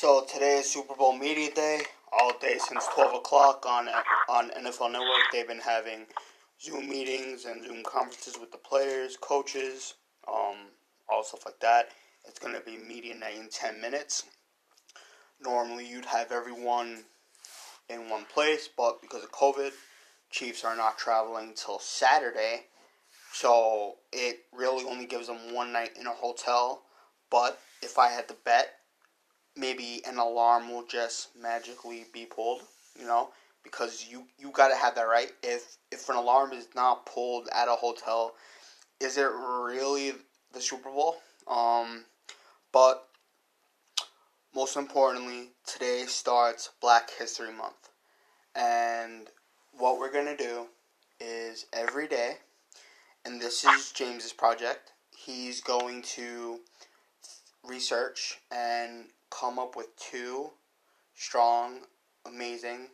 So today is Super Bowl media day. All day since twelve o'clock on on NFL Network, they've been having Zoom meetings and Zoom conferences with the players, coaches, um, all stuff like that. It's gonna be media night in ten minutes. Normally, you'd have everyone in one place, but because of COVID, Chiefs are not traveling till Saturday, so it really only gives them one night in a hotel. But if I had to bet, maybe an alarm will just magically be pulled, you know, because you you got to have that right. If if an alarm is not pulled at a hotel, is it really the Super Bowl? Um, but most importantly, today starts Black History Month, and what we're gonna do is every day, and this is James's project. He's going to research and come up with two strong, amazing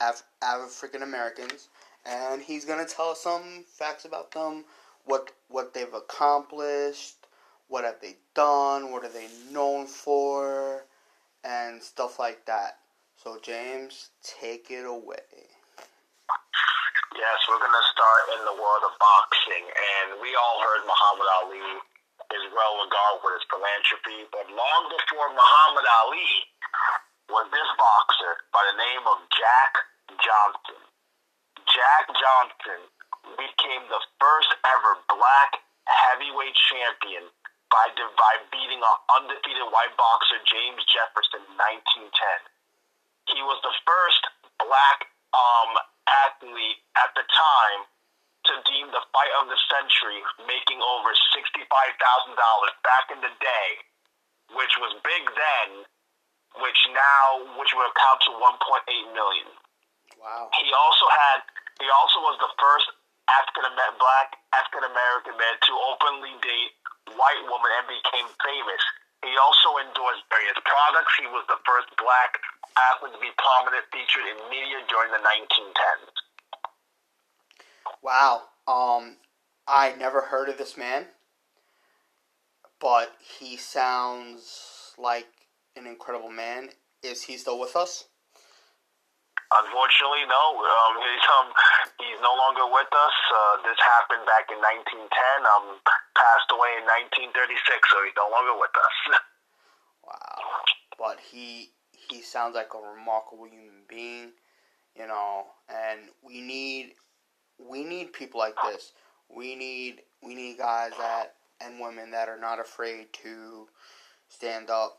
Af- African Americans, and he's gonna tell us some facts about them, what what they've accomplished, what have they done, what are they known for, and stuff like that. So James, take it away. Yes, we're to start in the world of boxing, and we all heard Muhammad Ali is well regarded for his philanthropy, but long before Muhammad Ali was this boxer by the name of Jack Johnson. Jack Johnson became the first ever black heavyweight champion by, by beating an undefeated white boxer James Jefferson in 1910. He was the first black um, athlete at the time to deem the fight of the century, making over $65,000 back in the day, which was big then, which now, which would account to 1.8 million. Wow. He also had, he also was the first African American, black African American man to openly date white woman and became famous. He also endorsed various products. He was the first black athlete to be prominent featured in media during the 1910s. Wow. Um, I never heard of this man, but he sounds like an incredible man. Is he still with us? Unfortunately, no. Um, he's um, he's no longer with us. Uh, this happened back in 1910. Um, passed away in 1936, so he's no longer with us. wow. But he he sounds like a remarkable human being, you know, and we need we need people like this. We need we need guys that and women that are not afraid to stand up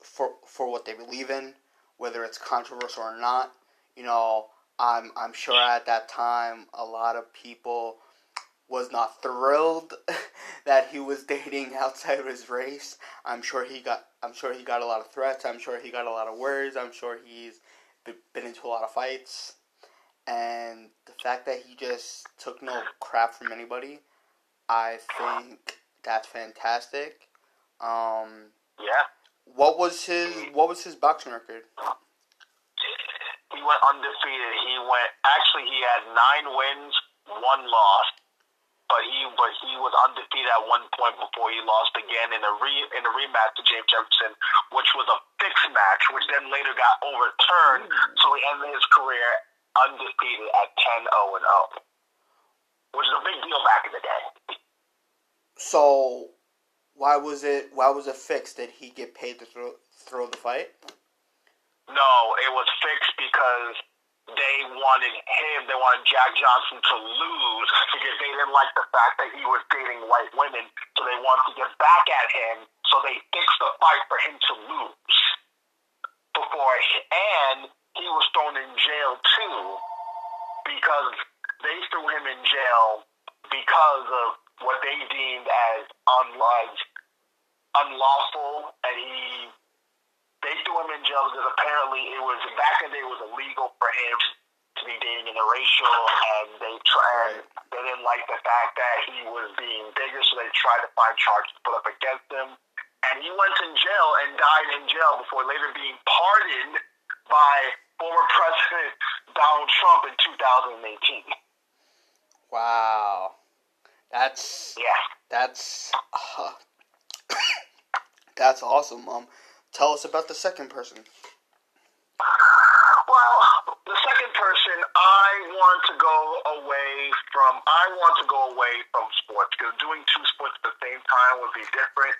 for for what they believe in, whether it's controversial or not. You know, I'm I'm sure at that time a lot of people was not thrilled that he was dating outside of his race. I'm sure he got I'm sure he got a lot of threats. I'm sure he got a lot of words. I'm sure he's been into a lot of fights and the fact that he just took no crap from anybody, I think that's fantastic. Um, yeah. What was his What was his boxing record? He went undefeated. He went actually he had nine wins, one loss, but he but he was undefeated at one point before he lost again in a re in a rematch to James Jefferson, which was a fixed match, which then later got overturned. Mm. So he ended his career undefeated at 10 0 and 0, which is a big deal back in the day. So, why was it? Why was it fixed? Did he get paid to throw throw the fight? No, it was fixed because they wanted him, they wanted Jack Johnson to lose because they didn't like the fact that he was dating white women, so they wanted to get back at him, so they fixed the fight for him to lose. Before, and he was thrown in jail too because they threw him in jail because of what they deemed as unlike, unlawful, and he they threw him in jail because apparently it was back in the day it was illegal for him to be dating interracial, and they tried. They didn't like the fact that he was being bigger, so they tried to find charges to put up against him. And he went in jail and died in jail before later being pardoned by former President Donald Trump in 2018. Wow, that's yeah, that's uh, that's awesome. Um, tell us about the second person. Well, the second person, I want to go away from. I want to go away from sports because doing two sports at the same time would be different.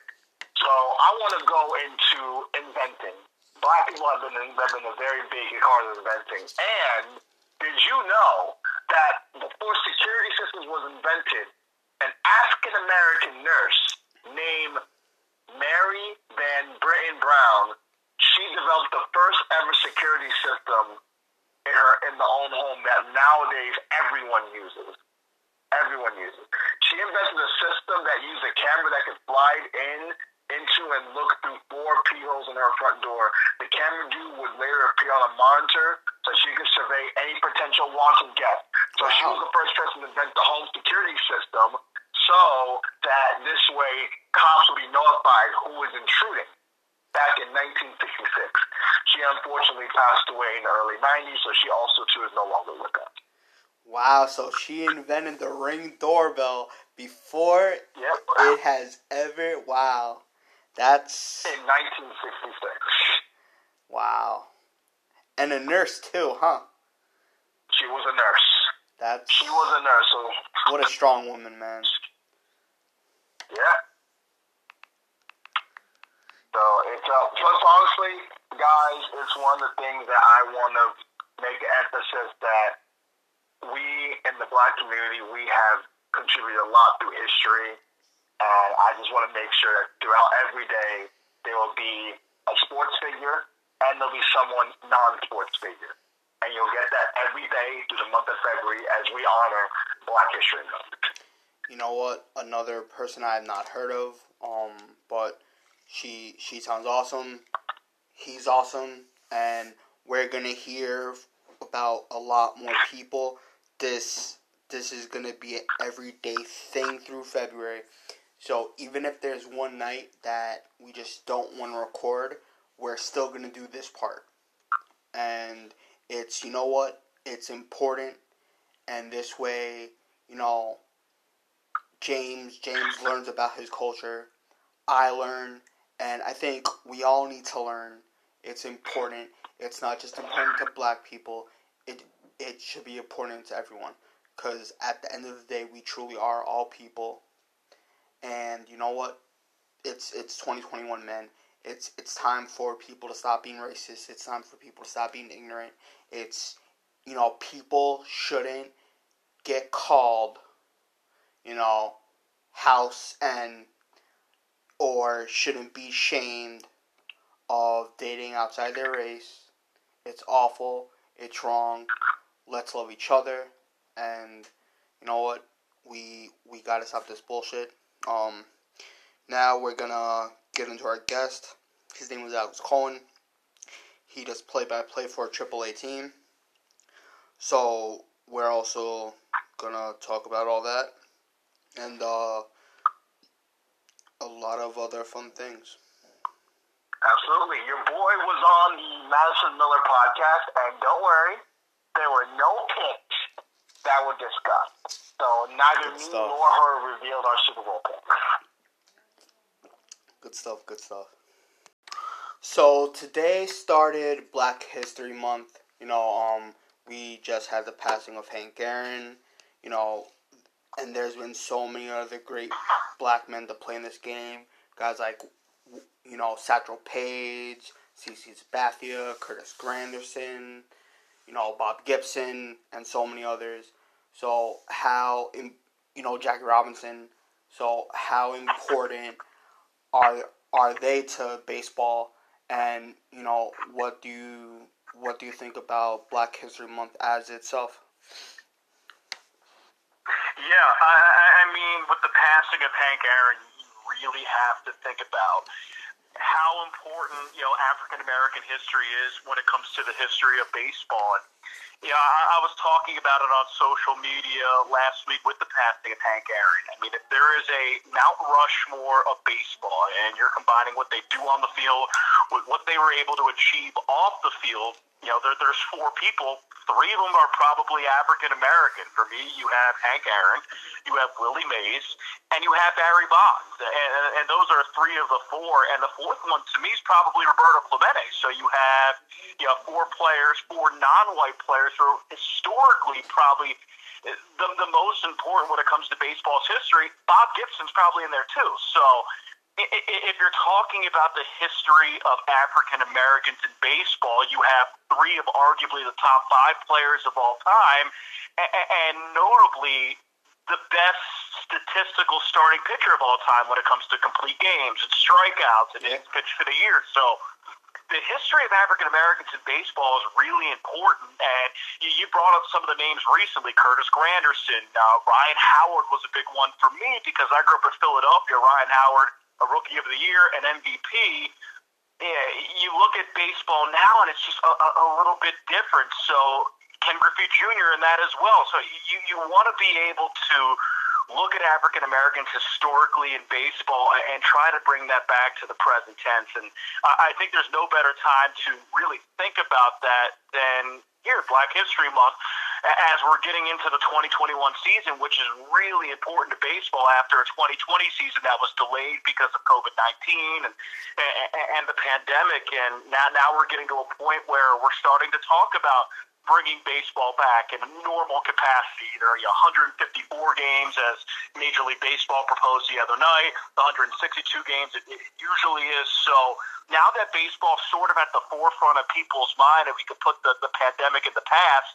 So I want to go into inventing. Black people have been, have been a very big part of inventing. And did you know that before security systems was invented, an African American nurse named Mary Van Brittan Brown, she developed the first ever security system in her in the own home that nowadays everyone uses. Everyone uses. She invented a system that used a camera that could slide in into and look through four P holes in her front door. The camera view would later appear on a monitor so she could survey any potential wanted guest. So wow. she was the first person to invent the home security system so that this way cops would be notified who was intruding back in 1966. She unfortunately passed away in the early 90s, so she also too is no longer with us. Wow, so she invented the ring doorbell before yep. it has ever. Wow, that's in 1966. Wow, and a nurse too, huh? She was a nurse. That's she was a nurse. So what a strong woman, man. Yeah. So it's uh, plus honestly, guys, it's one of the things that I want to make emphasis that we in the black community we have contributed a lot through history, and I just want to make sure that throughout every day there will be a sports figure and there'll be someone non-sports figure, and you'll get that every day through the month of February as we honor Black History Month. You know what? Another person I have not heard of, um, but she she sounds awesome. He's awesome, and we're gonna hear about a lot more people. This this is gonna be an everyday thing through February. So even if there's one night that we just don't want to record, we're still gonna do this part. And it's you know what? It's important, and this way, you know, James James learns about his culture. I learn and I think we all need to learn. It's important. It's not just important to black people. It it should be important to everyone. Because at the end of the day, we truly are all people. And you know what? It's it's 2021, man. It's it's time for people to stop being racist. It's time for people to stop being ignorant. It's you know people shouldn't get called, you know, house and or shouldn't be shamed of dating outside their race. It's awful. It's wrong. Let's love each other. And you know what? We we gotta stop this bullshit. Um, now we're gonna get into our guest. His name was Alex Cohen. He does play by play for a AAA team. So we're also gonna talk about all that. And uh a lot of other fun things. Absolutely. Your boy was on the Madison Miller podcast, and don't worry, there were no picks that were discussed. So neither good me stuff. nor her revealed our Super Bowl pick. Good stuff, good stuff. So today started Black History Month. You know, um, we just had the passing of Hank Aaron. You know, and there's been so many other great black men to play in this game. Guys like, you know, Satchel Paige, CC Sabathia, Curtis Granderson, you know, Bob Gibson, and so many others. So how, you know, Jackie Robinson. So how important are are they to baseball? And you know, what do you what do you think about Black History Month as itself? Yeah, I, I mean, with the passing of Hank Aaron, you really have to think about how important you know African American history is when it comes to the history of baseball. And yeah, I, I was talking about it on social media last week with the passing of Hank Aaron. I mean, if there is a Mount Rushmore of baseball, and you're combining what they do on the field with what they were able to achieve off the field, you know, there, there's four people. Three of them are probably African American. For me, you have Hank Aaron, you have Willie Mays, and you have Barry Bonds. And, and, those are three of the four. And the fourth one, to me, is probably Roberto Clemente. So you have, you know, four players, four non-white players who are historically probably the, the most important when it comes to baseball's history. Bob Gibson's probably in there too. So if you're talking about the history of African Americans in baseball, you have three of arguably the top five players of all time, and notably the best statistical starting pitcher of all time when it comes to complete games and strikeouts and yeah. pitch for the year. So the history of African Americans in baseball is really important. And you, brought up some of the names recently Curtis Granderson, uh, Ryan Howard was a big one for me because I grew up in Philadelphia. Ryan Howard a Rookie of the Year, an MVP. Yeah, you look at baseball now, and it's just a, a little bit different. So Ken Griffey Jr. in that as well. So you you want to be able to look at African Americans historically in baseball and try to bring that back to the present tense. And I think there's no better time to really think about that than here, Black History Month as we're getting into the 2021 season, which is really important to baseball after a 2020 season that was delayed because of COVID 19 and, and the pandemic. And now, now we're getting to a point where we're starting to talk about bringing baseball back in a normal capacity. There are 154 games, as Major League Baseball proposed the other night, 162 games it, it usually is. So now that baseball's sort of at the forefront of people's mind, and we could put the, the pandemic in the past,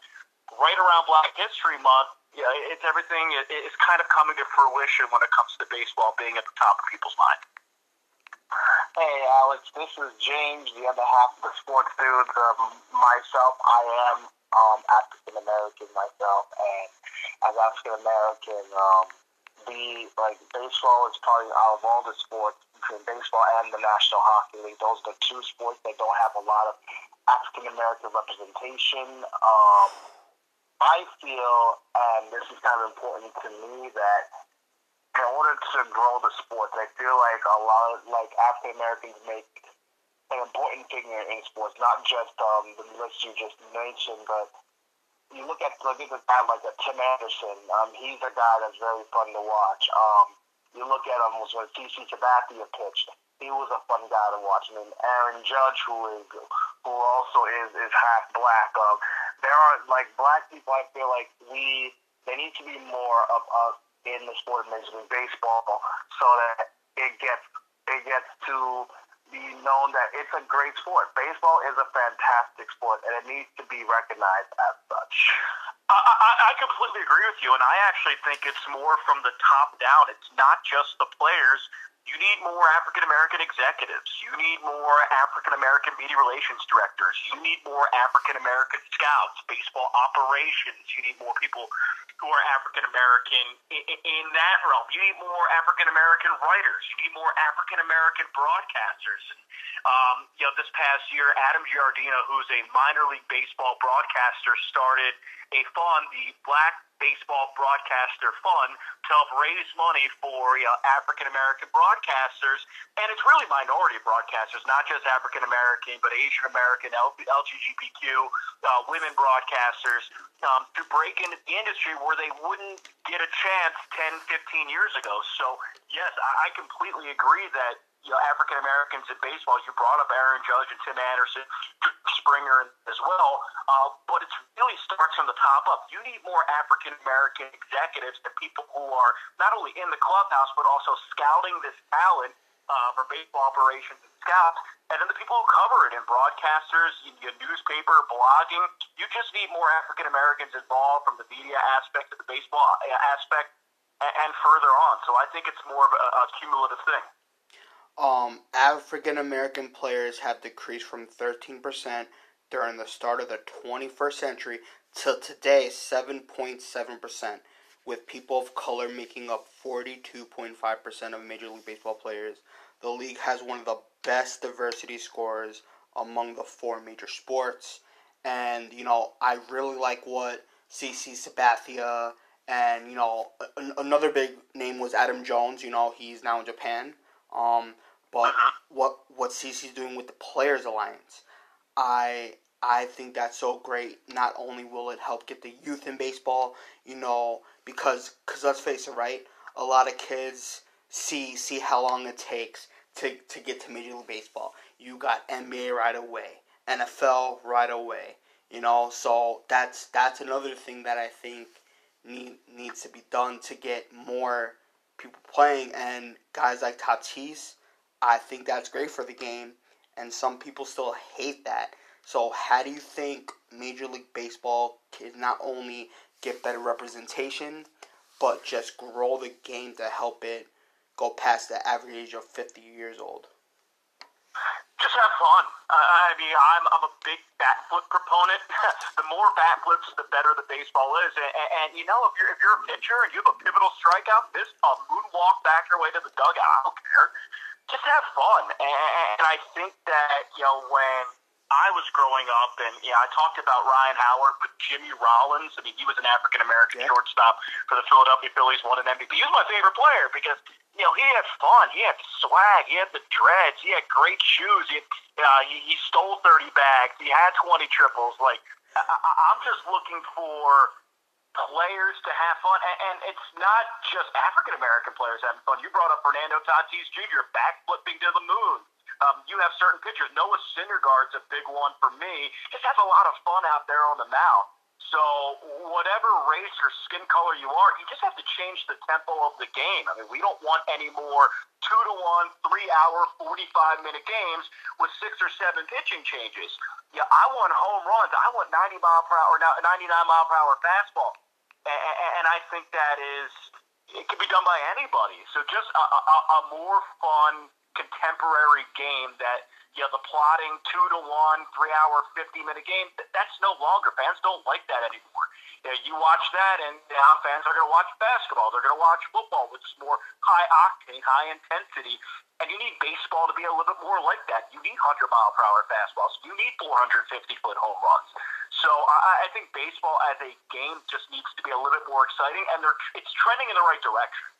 right around Black History Month, yeah, it's everything. It, it's kind of coming to fruition when it comes to baseball being at the top of people's mind. Hey, Alex, this is James, the other half of the Sports Dudes. Um, myself, I am um, African American myself, and as African American, um, the like baseball is probably out of all the sports between baseball and the National Hockey League. Those are the two sports that don't have a lot of African American representation. Um, I feel, and this is kind of important to me, that in order to grow the sport, I feel like a lot of like African Americans make an important figure in sports, not just um, the list you just mentioned, but you look at look at guy like a Tim Anderson. Um, he's a guy that's very fun to watch. Um, you look at him when CC Sabathia pitched. He was a fun guy to watch. I mean, Aaron Judge, who is who also is is half black. Um, there are like black people. I feel like we there needs to be more of us in the sport of Major League Baseball so that it gets it gets to be known that it's a great sport. Baseball is a fantastic sport, and it needs to be recognized as such. I, I, I completely agree with you, and I actually think it's more from the top down. It's not just the players you need more African American executives. You need more African American media relations directors. You need more African American scouts, baseball operations. You need more people who are African American in that realm. You need more African American writers. You need more African American broadcasters. Um, you know, this past year, Adam Giardino, who's a minor league baseball broadcaster, started a fund, the Black Baseball Broadcaster Fund, to help raise money for you know, African American broadcasters, and it's really minority broadcasters, not just African American, but Asian American, LGBTQ, uh, women broadcasters, um, to break into the industry where they wouldn't get a chance 10, 15 years ago. So, yes, I, I completely agree that you know, African Americans in baseball. You brought up Aaron Judge and Tim Anderson, Springer as well, uh, but it really starts from the top up. You need more African American executives and people who are not only in the clubhouse but also scouting this talent uh, for baseball operations and scouts, and then the people who cover it in broadcasters, your newspaper, blogging. You just need more African Americans involved from the media aspect to the baseball uh, aspect and, and further on. So I think it's more of a, a cumulative thing um, African American players have decreased from 13% during the start of the 21st century to today 7.7%, with people of color making up 42.5% of Major League Baseball players. The league has one of the best diversity scores among the four major sports. And, you know, I really like what CC Sabathia and, you know, another big name was Adam Jones. You know, he's now in Japan. Um, but uh-huh. what what CC's doing with the Players Alliance, I I think that's so great. Not only will it help get the youth in baseball, you know, because cause let's face it, right? A lot of kids see see how long it takes to, to get to Major League Baseball. You got NBA right away, NFL right away. You know, so that's that's another thing that I think need needs to be done to get more people playing and guys like Tatis. I think that's great for the game, and some people still hate that. So, how do you think Major League Baseball can not only get better representation, but just grow the game to help it go past the average age of 50 years old? Just have fun. I mean, I'm, I'm a big bat flip proponent. the more bat flips, the better the baseball is. And, and, and, you know, if you're if you're a pitcher and you have a pivotal strikeout, this a moonwalk back your way to the dugout. I don't care. Just have fun. And, and I think that you know when I was growing up, and yeah, I talked about Ryan Howard, but Jimmy Rollins. I mean, he was an African American yeah. shortstop for the Philadelphia Phillies, won an MVP. He was my favorite player because you know he had fun, he had swag, he had the dreads, he had great shoes. He had, uh, he, he stole thirty bags, he had twenty triples. Like I, I'm just looking for players to have fun, and, it's not just African American players having fun. You brought up Fernando Tatis Jr. backflipping to the moon. Um, you have certain pitchers. Noah Syndergaard's a big one for me. Just has a lot of fun out there on the mound. So whatever race or skin color you are, you just have to change the tempo of the game. I mean, we don't want any more two to one, three hour, forty five minute games with six or seven pitching changes. Yeah, I want home runs. I want ninety mile per hour, ninety nine mile per hour fastball, and, I think that is it can be done by anybody. So just a, a, a more fun contemporary game that you know the plotting two to one, three hour, fifty minute game. That's no longer. Fans don't like that anymore. You, know, you watch that, and now fans are going to watch basketball. They're going to watch football, which is more high octane, high intensity. And you need baseball to be a little bit more like that. You need hundred mile per hour fastballs. You need four hundred fifty foot home runs. So I, I think baseball as a game just needs to be a little bit more exciting, and they're, it's trending in the right direction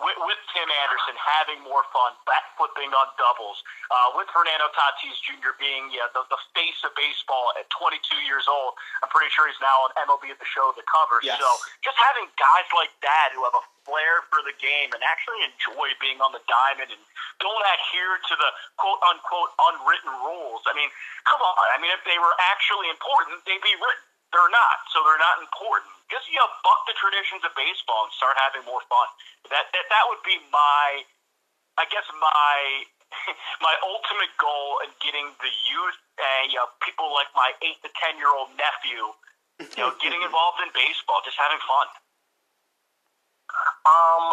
with, with Tim Anderson having more fun, back flipping on doubles, uh, with Fernando Tatis Jr. being yeah, the, the face of baseball at 22 years old. I'm pretty sure he's now on MLB at the show the cover. Yes. So just having guys like that who have a flair for the game and actually enjoy being on the diamond and don't adhere to the quote unquote unwritten rules. I mean, come on. I mean, if they were actually important, they'd be written. They're not, so they're not important. Just you know, buck the traditions of baseball and start having more fun. That that that would be my, I guess my my ultimate goal in getting the youth and you know people like my eight to ten year old nephew, you know, getting involved in baseball, just having fun. Um,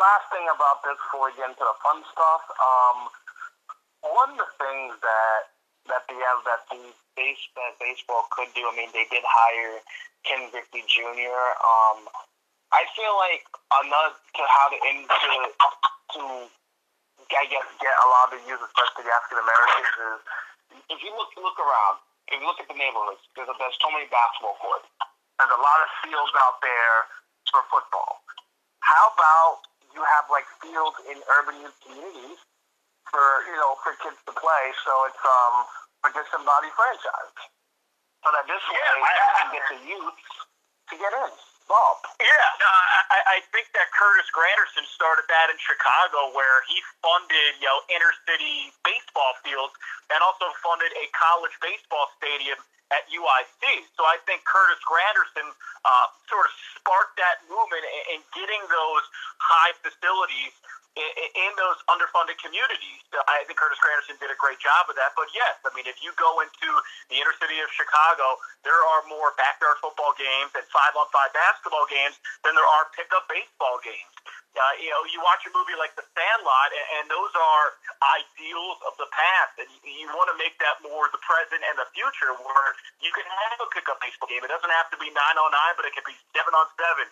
last thing about this before we get into the fun stuff, um, one of the things that that the have that the base that baseball could do. I mean, they did hire Ken Griffey Jr. Um, I feel like another to how to into to I guess get a lot of the youth, especially African Americans, is if you look look around, if you look at the neighborhoods, there's there's so many basketball courts. There's a lot of fields out there for football. How about you have like fields in urban youth communities for you know for kids to play. So it's um a disembodied franchise. So that this way yeah, you can get the youth to get in. Bob. Yeah, no, I, I think that Curtis Granderson started that in Chicago, where he funded, you know, inner city baseball fields and also funded a college baseball stadium at UIC. So I think Curtis Granderson uh, sort of sparked that movement in, in getting those high facilities in, those underfunded communities. I think Curtis Granderson did a great job of that. But yes, I mean, if you go into the inner city of Chicago, there are more backyard football games and five-on-five basketball games than there are pickup baseball games. Uh, you know, you watch a movie like The Sandlot, and, and those are ideals of the past, and you, you want to make that more the present and the future, where you can have a pickup baseball game. It doesn't have to be nine on nine, but it can be seven on seven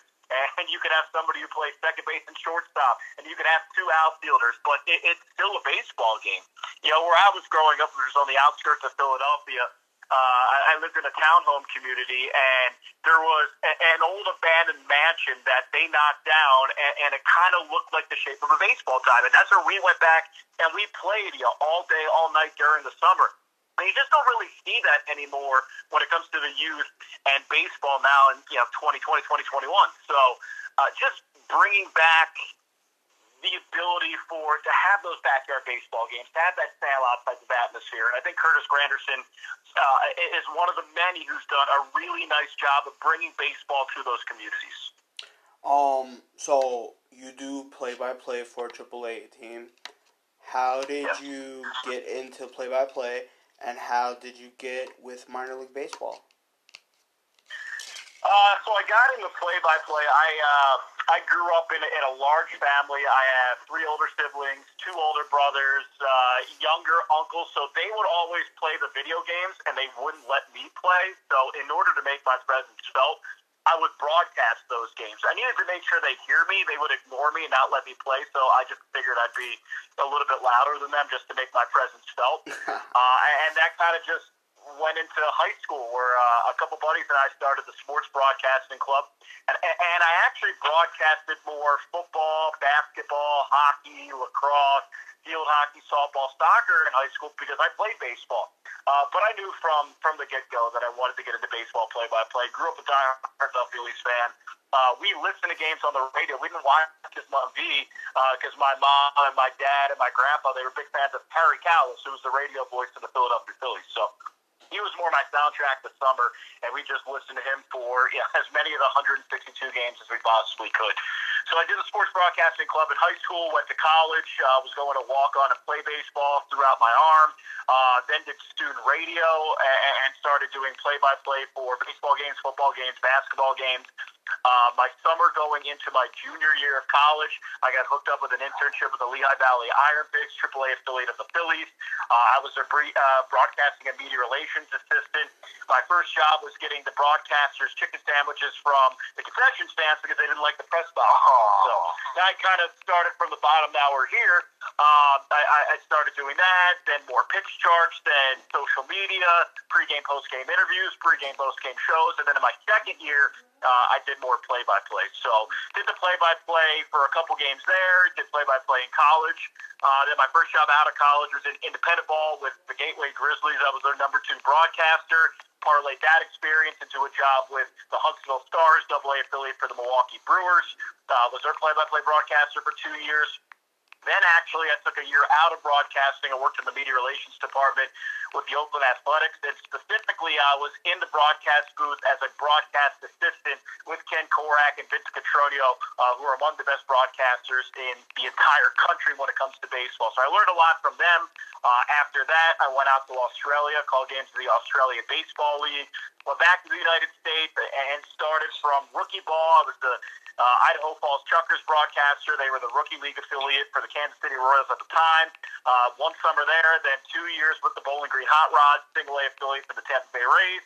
and you could have somebody who plays second base and shortstop, and you could have two outfielders, but it, it's still a baseball game. You know, where I was growing up, which was on the outskirts of Philadelphia, uh, I lived in a townhome community, and there was a, an old abandoned mansion that they knocked down, and, and it kind of looked like the shape of a baseball diamond. That's where we went back and we played you know, all day, all night during the summer. And you just don't really see that anymore when it comes to the youth and baseball now in you know 2020, 2021. So uh, just bringing back the ability for to have those backyard baseball games, to have that sellout type of atmosphere. And I think Curtis Granderson uh, is one of the many who's done a really nice job of bringing baseball to those communities. Um, so you do play by play for Triple a AAA team. How did yeah. you get into play by play? And how did you get with minor league baseball? Uh, so I got into play-by-play. I uh, I grew up in a, in a large family. I have three older siblings, two older brothers, uh, younger uncles. So they would always play the video games, and they wouldn't let me play. So in order to make my presence felt, I would broadcast those games. I needed to make sure they hear me. They would ignore me and not let me play. So I just figured I'd be a little bit louder than them just to make my presence felt. uh, and that kind of just went into high school where uh, a couple buddies and I started the sports broadcasting club. And, and I actually broadcasted more football, basketball, hockey, lacrosse, field hockey, softball, soccer in high school because I played baseball. Uh, but I knew from from the get go that I wanted to get into baseball play by play. Grew up a diehard Phillies fan. Uh, we listened to games on the radio. We didn't watch as on TV because uh, my mom and my dad and my grandpa they were big fans of Harry Kalas, who was the radio voice of the Philadelphia Phillies. So he was more my soundtrack this summer, and we just listened to him for yeah, as many of the 162 games as we possibly could. So I did the sports broadcasting club in high school, went to college, uh, was going to walk on and play baseball throughout my arm, uh, then did student radio and, and started doing play by play for baseball games, football games, basketball games. Uh, my summer going into my junior year of college, I got hooked up with an internship with the Lehigh Valley Iron Pigs, AAA affiliate of the Phillies. Uh, I was a bre- uh, broadcasting and media relations assistant. My first job was getting the broadcasters chicken sandwiches from the concession stands because they didn't like the press box. So I kind of started from the bottom. Now we're here. Um, I, I started doing that, then more pitch charts, then social media, pregame, postgame interviews, pregame, postgame shows, and then in my second year, uh, I did more play-by-play. So did the play-by-play for a couple games there. Did play-by-play in college. Uh, then my first job out of college was in independent ball with the Gateway Grizzlies. I was their number two broadcaster. Parlayed that experience into a job with the Huntsville Stars, Double A affiliate for the Milwaukee Brewers. Uh, was their play-by-play broadcaster for two years. Then actually, I took a year out of broadcasting. I worked in the media relations department with the Oakland Athletics, and specifically, I was in the broadcast booth as a broadcast assistant with Ken Korach and Vince Cotroneo, uh, who are among the best broadcasters in the entire country when it comes to baseball. So I learned a lot from them. Uh, after that, I went out to Australia, called games of the Australia Baseball League, went back to the United States, and started from rookie ball. I was the uh, Idaho Falls Chukars broadcaster. They were the rookie league affiliate for the Kansas City Royals at the time. Uh, one summer there, then two years with the Bowling Green Hot Rods, single A affiliate for the Tampa Bay Rays,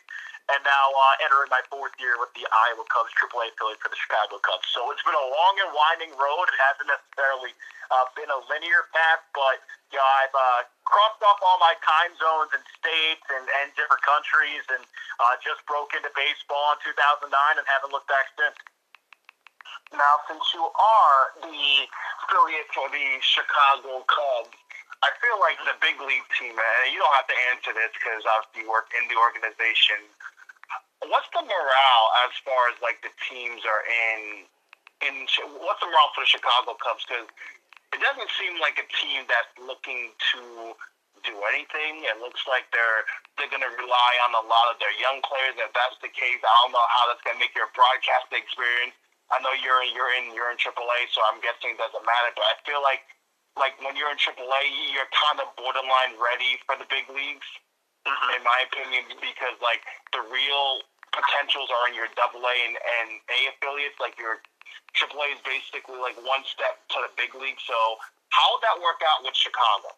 and now uh, entering my fourth year with the Iowa Cubs, AAA affiliate for the Chicago Cubs. So it's been a long and winding road. It hasn't necessarily uh, been a linear path, but you know, I've uh, crossed off all my time zones and states and, and different countries, and uh, just broke into baseball in 2009 and haven't looked back since. Now, since you are the affiliate for the Chicago Cubs, I feel like the big league team, and you don't have to answer this because obviously you work in the organization. What's the morale as far as like the teams are in? In what's the morale for the Chicago Cubs? Because it doesn't seem like a team that's looking to do anything. It looks like they're they're going to rely on a lot of their young players. If that's the case, I don't know how that's going to make your broadcasting experience I know you're you're in you're in AAA, so I'm guessing it doesn't matter. But I feel like like when you're in AAA, you're kind of borderline ready for the big leagues, mm-hmm. in my opinion, because like the real potentials are in your Double A and, and A affiliates. Like your AAA is basically like one step to the big league. So how would that work out with Chicago?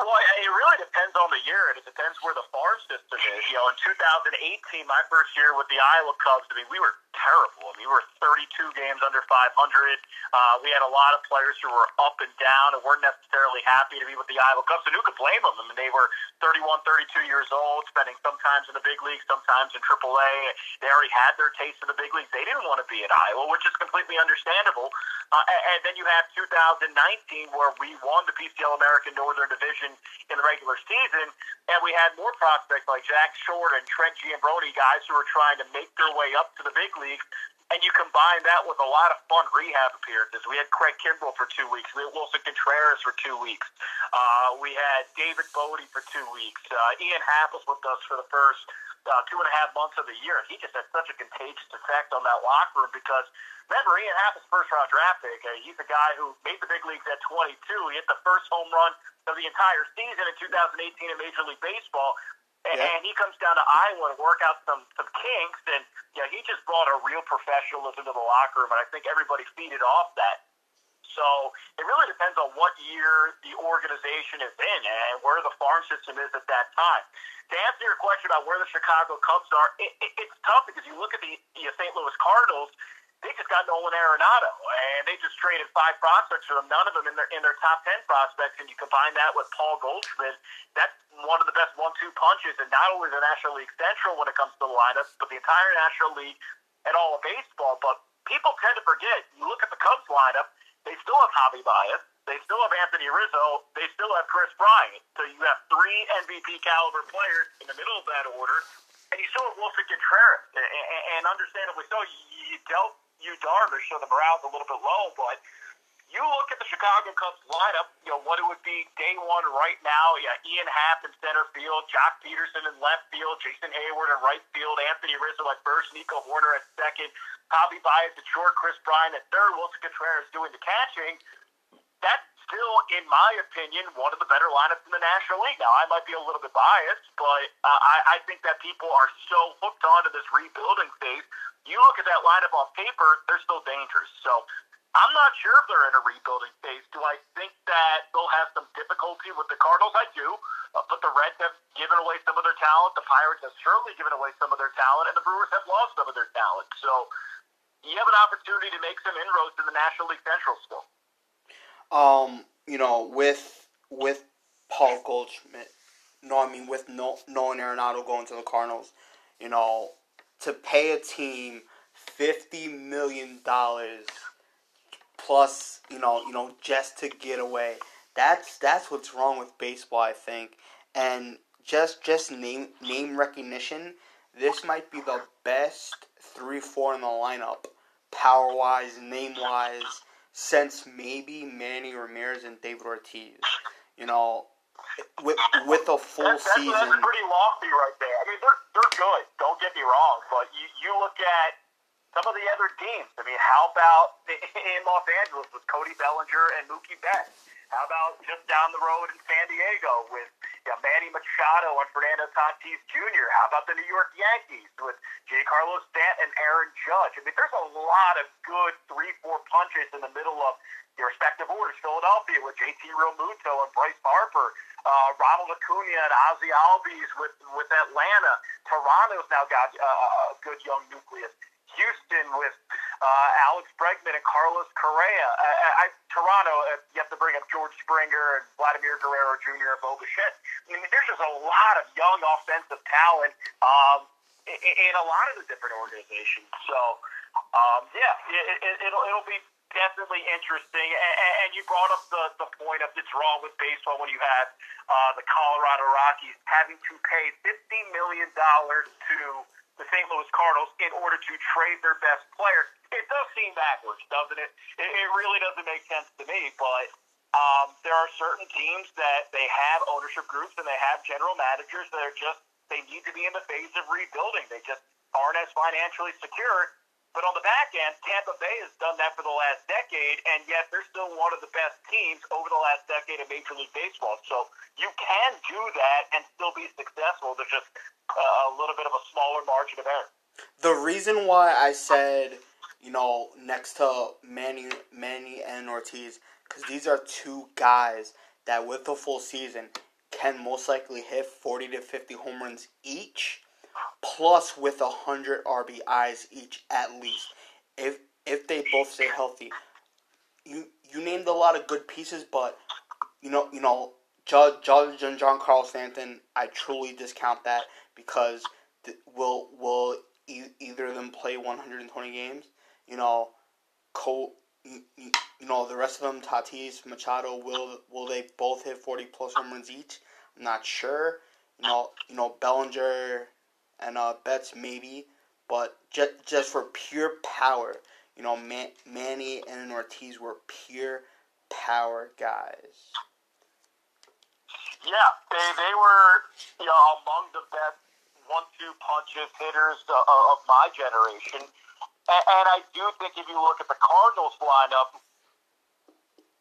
Well, it really depends on the year, and it depends where the farm system is. You know, in 2018, my first year with the Iowa Cubs, I mean, we were terrible. I mean, we were 32 games under 500. Uh, we had a lot of players who were up and down and weren't necessarily happy to be with the Iowa Cubs, and who could blame them? I mean, they were 31, 32 years old, spending sometimes in the big leagues, sometimes in AAA. They already had their taste of the big leagues. They didn't want to be in Iowa, which is completely understandable. Uh, and then you have 2019, where we won the PCL American Northern Division in the regular season, and we had more prospects like Zack Short and Trent Giambrone, guys who were trying to make their way up to the big leagues. And you combine that with a lot of fun rehab appearances. We had Craig Kimbrel for two weeks. We had Willson Contreras for two weeks. Uh, we had David Bote for two weeks. Uh, Ian Happ was with us for the first uh, two and a half months of the year. He just had such a contagious effect on that locker room because remember, Ian Happ is first round draft pick. Uh, he's a guy who made the big leagues at 22. He hit the first home run of the entire season in 2018 in Major League Baseball. And, yeah. and he comes down to Iowa to work out some some kinks, and you know, he just brought a real professionalism to the locker room, and I think everybody feeded off that. So it really depends on what year the organization is in and where the farm system is at that time. To answer your question about where the Chicago Cubs are, it, it, it's tough because you look at the, the St. Louis Cardinals they just got Nolan Arenado, and they just traded five prospects for them. None of them in their in their top ten prospects, and you combine that with Paul Goldschmidt. That's one of the best one-two punches, and not only the National League Central when it comes to the lineup, but the entire National League and all of baseball. But people tend to forget. You look at the Cubs lineup; they still have Javi Baez, they still have Anthony Rizzo, they still have Kris Bryant. So you have three MVP caliber players in the middle of that order, and you still have Willson Contreras, and understandably so. You dealt Yu Darvish, so the morale's a little bit low. But you look at the Chicago Cubs lineup, you know, what it would be day one right now. Yeah, Ian Happ in center field, Joc Pederson in left field, Jason Heyward in right field, Anthony Rizzo at first, Nico Hoerner at second, Javi Baez at short, Kris Bryant at third, Willson Contreras doing the catching. That's still, in my opinion, one of the better lineups in the National League. Now, I might be a little bit biased, but uh, I, I think that people are so hooked onto this rebuilding phase you look at that lineup on paper, they're still dangerous. So I'm not sure if they're in a rebuilding phase. Do I think that they'll have some difficulty with the Cardinals? I do. Uh, but the Reds have given away some of their talent. The Pirates have certainly given away some of their talent, and the Brewers have lost some of their talent. So you have an opportunity to make some inroads in the National League Central still. Um, you know, with with Paul Goldschmidt, no, I mean with no, Nolan Arenado going to the Cardinals, you know, to pay a team fifty million dollars plus, you know, you know, just to get away. That's that's what's wrong with baseball, I think. And just just name name recognition. This might be the best three four in the lineup, power wise, name wise, since maybe Manny Ramirez and David Ortiz. You know, with with a full that's, that's, season. That's pretty lofty right there. I mean, they're they're good. Don't get me wrong, but you you look at some of the other teams. I mean, how about in Los Angeles with Cody Bellinger and Mookie Betts? How about just down the road in San Diego with you know, Manny Machado and Fernando Tatis Jr.? How about the New York Yankees with Giancarlo Stanton and Aaron Judge? I mean, there's a lot of good three, four punches in the middle of your respective orders. Philadelphia with JT Realmuto and Bryce Harper. Uh, Ronald Acuna and Ozzie Albies with, with Atlanta. Toronto's now got uh, a good young nucleus. Houston with uh, Alex Bregman and Carlos Correa. I, I, Toronto, uh, you have to bring up George Springer and Vladimir Guerrero Jr. and Bo Bichette. I mean, there's just a lot of young offensive talent um, in, in a lot of the different organizations. So, um, yeah, it, it, it'll it'll be definitely interesting. And, and you brought up the, the point of it's wrong with baseball when you have uh, the Colorado Rockies having to pay $50 million to the St. Louis Cardinals in order to trade their best player. It does seem backwards, doesn't it? It, it really doesn't make sense to me, but um, there are certain teams that they have ownership groups and they have general managers that are just, they need to be in the phase of rebuilding. They just aren't as financially secure. But on the back end, Tampa Bay has done that for the last decade, and yet they're still one of the best teams over the last decade of Major League Baseball. So you can do that and still be successful. There's just uh, a little bit of a smaller margin of error. The reason why I said, you know, next to Manny, Manny and Ortiz, because these are two guys that with the full season can most likely hit 40 to 50 home runs each, plus with 100 RBIs each at least. If if they both stay healthy, you you named a lot of good pieces, but you know you know Judge Judge and Giancarlo Stanton, I truly discount that because th- will will e- either of them play 120 games? You know, Cole, you, you know the rest of them, Tatis, Machado, will will they both hit 40 plus home runs each? I'm not sure. You know, you know Bellinger and uh, Betts maybe, but just just for pure power, you know, Man- Manny and Ortiz were pure power guys. Yeah, they they were you know among the best one-two punches hitters uh, of my generation, and, and I do think if you look at the Cardinals lineup,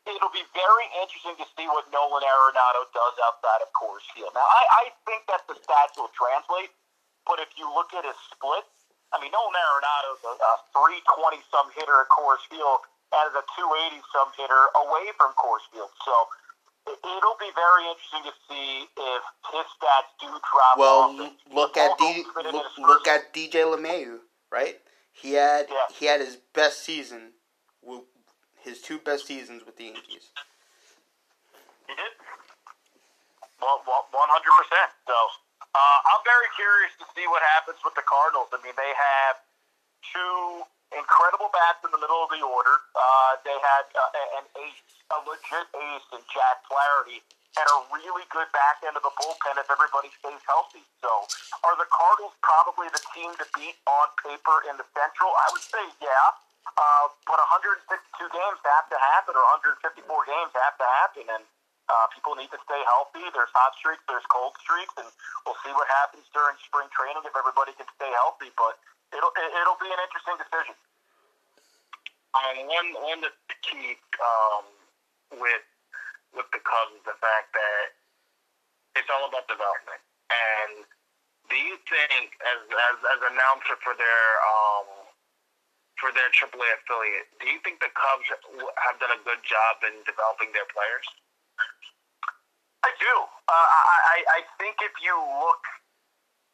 it'll be very interesting to see what Nolan Arenado does outside of Coors Field. Now, I, I think that the stats will translate, but if you look at his split, I mean, Nolan Arenado's a, a 320 some hitter at Coors Field and is a 280 some hitter away from Coors Field. So it'll be very interesting to see if his stats do drop well, off. look at D, look, look at DJ LeMahieu, right? He had yeah. he had his best season, his two best seasons with the Yankees. He did. Well, one hundred percent. So uh, I'm very curious to see what happens with the Cardinals. I mean, they have two incredible bats in the middle of the order. Uh, they had uh, an ace, a legit ace in Jack Flaherty, and a really good back end of the bullpen if everybody stays healthy. So, are the Cardinals probably the team to beat on paper in the Central? I would say, yeah. Uh, but 162 games have to happen, or 154 games have to happen, and uh, people need to stay healthy. There's hot streaks, there's cold streaks, and we'll see what happens during spring training if everybody can stay healthy. But it'll it'll be an interesting decision. Um, one one the key um, with with the Cubs is the fact that it's all about development. And do you think, as as as announcer for their um, for their AAA affiliate, do you think the Cubs have done a good job in developing their players? I do. Uh, I I think if you look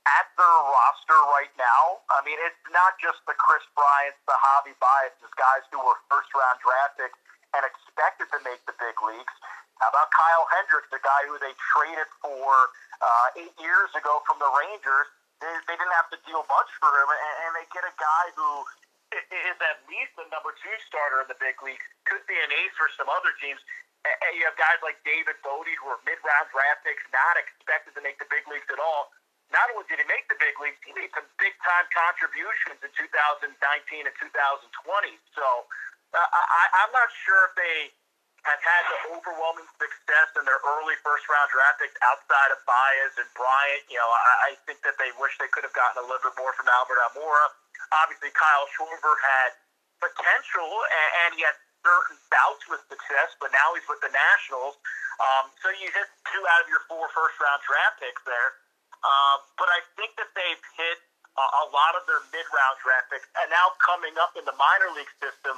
at their roster right now, I mean, it's not just the Kris Bryants, the Javi Baez's, guys who were first round draft picks and expected to make the big leagues. How about Kyle Hendricks, the guy who they traded for uh, eight years ago from the Rangers? They, they didn't have to deal much for him, and, and they get a guy who is at least the number two starter in the big leagues, could be an ace for some other teams. And you have guys like David Bote, who are mid-round draft picks, not expected to make the big leagues at all not only did he make the big leagues, he made some big time contributions in 2019 and 2020. So uh, I, I'm not sure if they have had the overwhelming success in their early first round draft picks outside of Baez and Bryant. You know, I, I think that they wish they could have gotten a little bit more from Albert Almora. Obviously, Kyle Schwarber had potential and, and he had certain bouts with success, but now he's with the Nationals. Um, so you hit two out of your four first round draft picks there. Uh, but I think that they've hit a, a lot of their mid-round draft picks, and now coming up in the minor league system,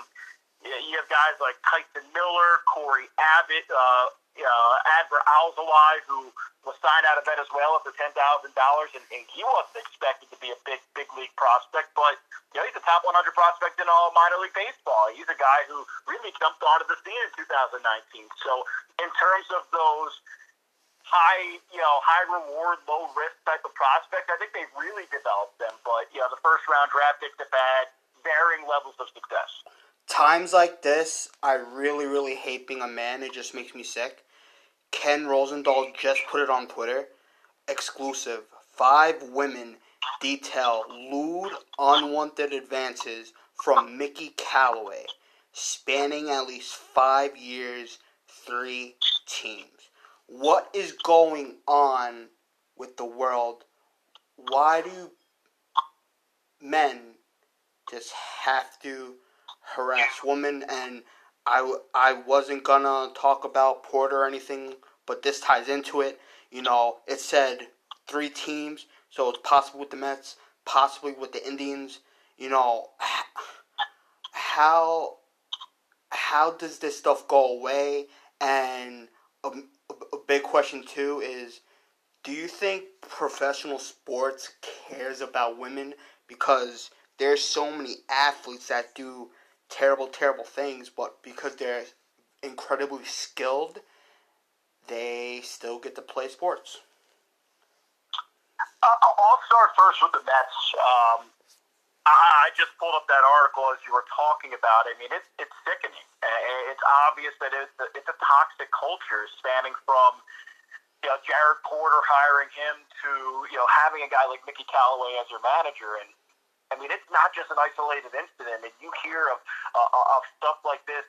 you have guys like Tyson Miller, Cory Abbott, uh, uh, Adbert Alzolay, who was signed out of Venezuela for ten thousand dollars, and he wasn't expected to be a big big league prospect, but you know he's a top 100 prospect in all minor league baseball. He's a guy who really jumped onto the scene in 2019. So in terms of those high, you know, high reward, low risk type of prospect. I think they've really developed them. But you know, the first round draft picks have had varying levels of success. Times like this, I really, really hate being a man. It just makes me sick. Ken Rosenthal just put it on Twitter. Exclusive. Five women detail lewd, unwanted advances from Mickey Callaway, spanning at least five years, three teams what is going on with the world? Why do men just have to harass women? And I, I wasn't gonna talk about Porter or anything, but this ties into it. You know, it said three teams, so it's possible with the Mets, possibly with the Indians. You know, how how does this stuff go away? And um, a big question too is do you think professional sports cares about women because there's so many athletes that do terrible terrible things but because they're incredibly skilled they still get to play sports uh, I'll start first with the Mets. Um, I, just pulled up that article as you were talking about. I mean, it's it's sickening. It's obvious that it's a, it's a toxic culture spanning from you know, Jared Porter hiring him to, you know, having a guy like Mickey Callaway as your manager. And, I mean, it's not just an isolated incident. And you hear of, uh, of stuff like this,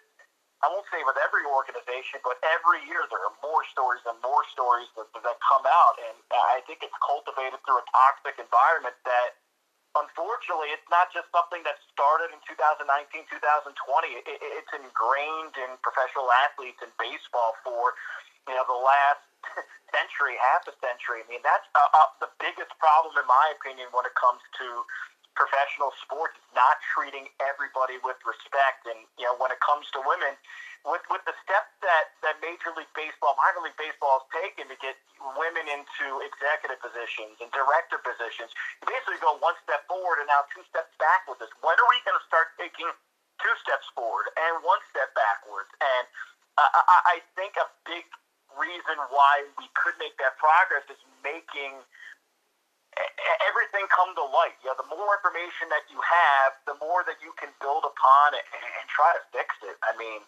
I won't say with every organization, but every year there are more stories and more stories that, that come out. And I think it's cultivated through a toxic environment that, unfortunately, it's not just something that started in 2019, 2020. It, it's ingrained in professional athletes in baseball for, you know, the last century, half a century. I mean, that's uh, uh, the biggest problem, in my opinion, when it comes to professional sports not treating everybody with respect. And you know, when it comes to women, with with the steps that that Major League Baseball, minor league baseball has taken to get women into executive positions and director positions, you basically go one step forward and now two steps back with this. When are we going to start taking two steps forward and one step backwards? And uh, I, I think a big reason why we could make that progress is making everything come to light. Know, the more information that you have, the more that you can build upon it and try to fix it. I mean,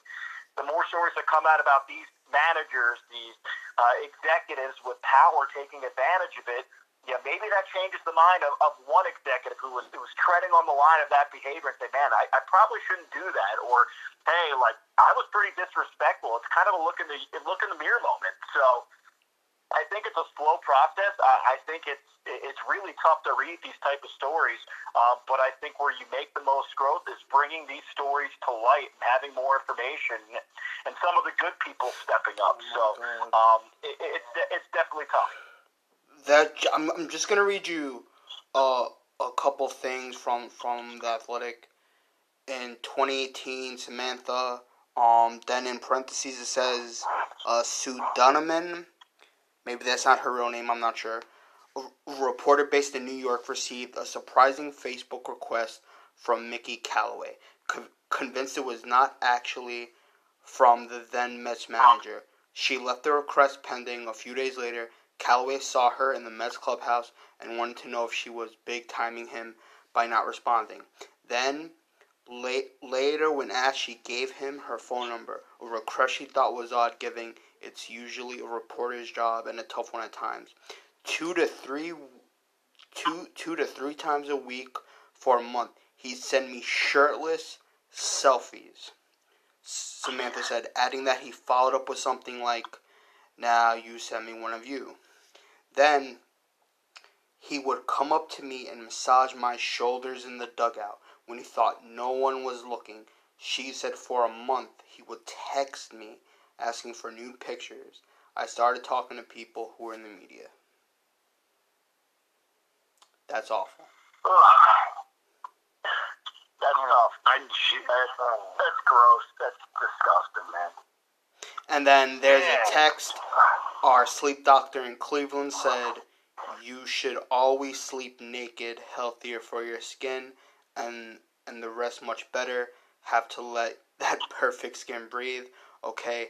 the more stories that come out about these managers, these uh, executives with power taking advantage of it, yeah, maybe that changes the mind of, of one executive who was who was treading on the line of that behavior and say, man, I, I probably shouldn't do that. Or, hey, like I was pretty disrespectful. It's kind of a look in the look in the mirror moment. So I think it's a slow process. I, I think it's it's really tough to read these type of stories. Um, but I think where you make the most growth is bringing these stories to light and having more information, and some of the good people stepping up. Oh so um, it, it's it's definitely tough. That I'm, I'm just gonna read you uh, a couple things from from the Athletic in 2018. Samantha. Um, then in parentheses it says uh, Sue Donovan maybe that's not her real name, I'm not sure. A reporter based in New York received a surprising Facebook request from Mickey Callaway, co- convinced it was not actually from the then Mets manager. She left the request pending. A few days later, Callaway saw her in the Mets clubhouse and wanted to know if she was big timing him by not responding. Then, late, later, when asked, she gave him her phone number, a request she thought was odd, giving it's usually a reporter's job and a tough one at times. Two to three, two two to three times a week for a month, he'd send me shirtless selfies. Samantha said, adding that he followed up with something like, "Now you send me one of you." Then he would come up to me and massage my shoulders in the dugout when he thought no one was looking. She said for a month he would text me asking for nude pictures, I started talking to people who were in the media. That's awful. That's tough. That's, that's gross. That's disgusting, man. And then there's a text. Our sleep doctor in Cleveland said, "You should always sleep naked, healthier for your skin, and and the rest much better. Have to let that perfect skin breathe. Okay,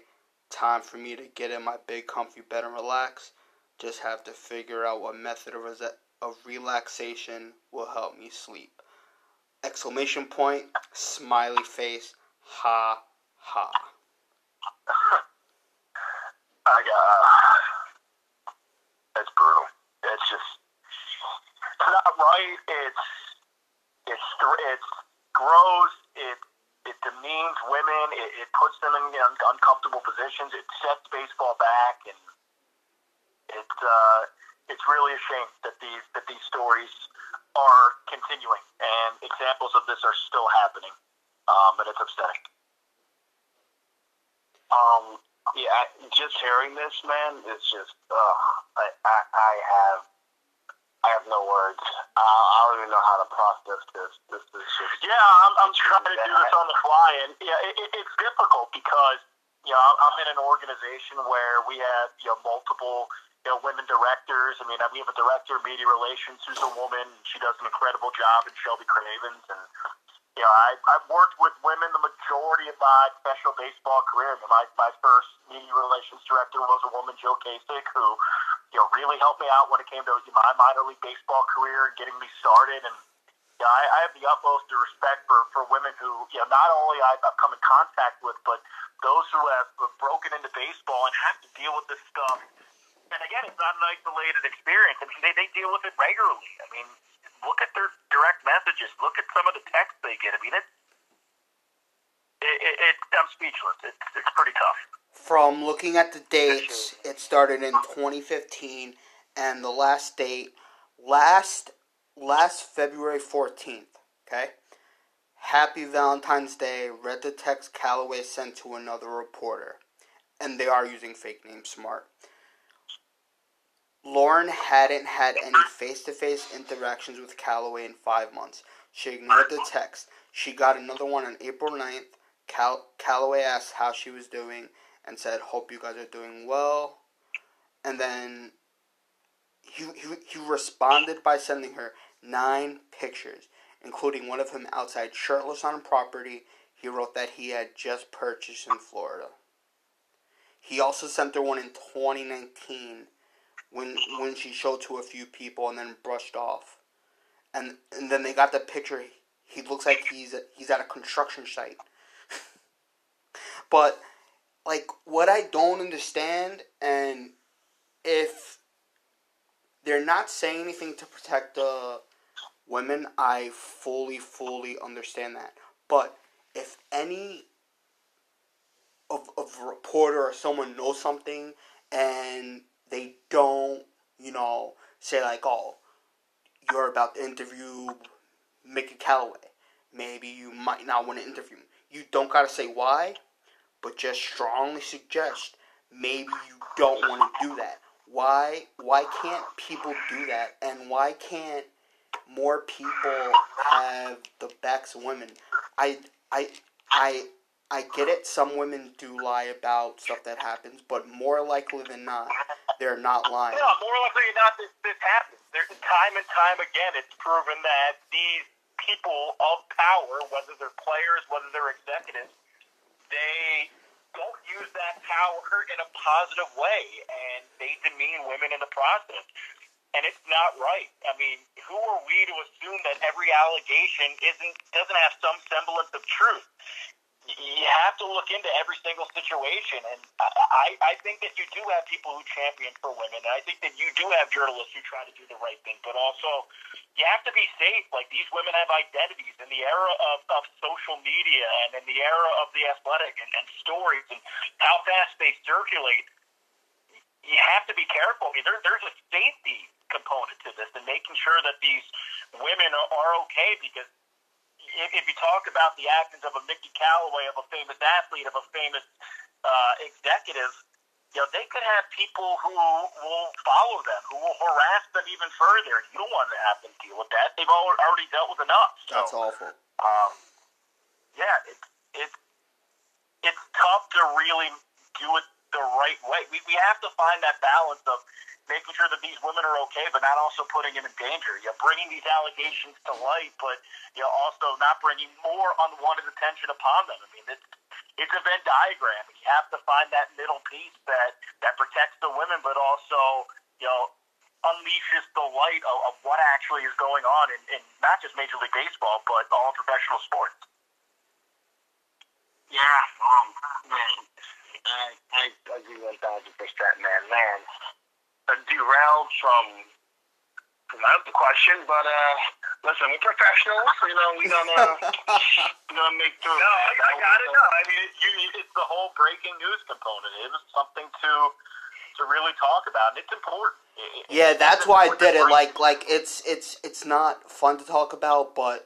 time for me to get in my big comfy bed and relax. Just have to figure out what method of, of relaxation will help me sleep. Exclamation point, smiley face, ha ha. I got. Uh, that's brutal. It's just. It's not right. It's. It's. It's gross. It's it demeans women. It, it puts them in un- uncomfortable positions. It sets baseball back, and it's uh, it's really a shame that these that these stories are continuing, and examples of this are still happening, um, it's upsetting. Um, yeah, just hearing this, man, it's just, uh, I, I, I have I have no words. Uh, I don't even know how to process this. This is just. Yeah, I'm, I'm trying to do this on the fly, and yeah, it, it, it's difficult because you know I'm in an organization where we have you know multiple you know women directors. I mean, we have a director of media relations who's a woman. She does an incredible job, and Shelby Cravens, and you know I I've worked with women the majority of my professional baseball career. I mean, my my first media relations director was a woman, Joe Kasich, who you know, really helped me out when it came to my minor league baseball career and getting me started. And you know, I, I have the utmost respect for, for women who, you know, not only I've, I've come in contact with, but those who have broken into baseball and have to deal with this stuff and again, it's not an isolated experience. I mean, they, they deal with it regularly. I mean, look at their direct messages. Look at some of the texts they get. I mean, it's it, it, it, I'm speechless. It's, it's pretty tough. From looking at the dates, it started in 2015, and the last date, last last February 14th. Okay. Happy Valentine's Day. Read the text Callaway sent to another reporter, and they are using fake names. Smart. Lauren hadn't had any face-to-face interactions with Callaway in five months. She ignored the text. She got another one on April 9th. Cal- Callaway asked how she was doing and said, "Hope you guys are doing well." And then he, he, he responded by sending her nine pictures, including one of him outside shirtless on a property he wrote that he had just purchased in Florida. He also sent her one in 2019 when when she showed to a few people and then brushed off. And and then they got the picture. He looks like he's he's at a construction site. But like what I don't understand and if they're not saying anything to protect the women, I fully fully understand that. But if any of, of a reporter or someone knows something and they don't, you know, say like, oh, you're about to interview Mickey Callaway. Maybe you might not want to interview him. You don't gotta say why, but just strongly suggest maybe you don't want to do that. Why why can't people do that? And why can't more people have the backs of women? I I I I get it. Some women do lie about stuff that happens, but more likely than not, they're not lying. No, more likely than not, this, this happens. There's time and time again, it's proven that these people of power, whether they're players, whether they're executives, they don't use that power in a positive way, and they demean women in the process. And it's not right. I mean, who are we to assume that every allegation isn't doesn't have some semblance of truth? You have to look into every single situation. And I, I think that you do have people who champion for women. And I think that you do have journalists who try to do the right thing. But also, you have to be safe. Like these women have identities in the era of, of social media and in the era of the athletic and, and stories and how fast they circulate. You have to be careful. I mean, there, there's a safety component to this and making sure that these women are, are okay because if you talk about the actions of a Mickey Callaway, of a famous athlete, of a famous uh, executive, you know, they could have people who will follow them, who will harass them even further. You don't want to have them deal with that. They've already dealt with enough. So, That's awful. Um, yeah, it's it's it's tough to really do it the right way. We we have to find that balance of making sure that these women are okay, but not also putting them in danger. You know, bringing these allegations to light, but you know, also not bringing more unwanted attention upon them. I mean, it's it's a Venn diagram, you have to find that middle piece that that protects the women, but also you know unleashes the light of, of what actually is going on in, in not just Major League Baseball, but all professional sports. Yeah, um, man, I I agree one thousand percent, man. Man, uh, derailed from from the question, but uh, listen, we're professionals. You know, we gonna we gonna make through. No, I, I got it. No, I mean, it, you, it's the whole breaking news component. It was something to to really talk about, and it's important. It, yeah, that's why I did it. Like, like it's it's it's not fun to talk about, but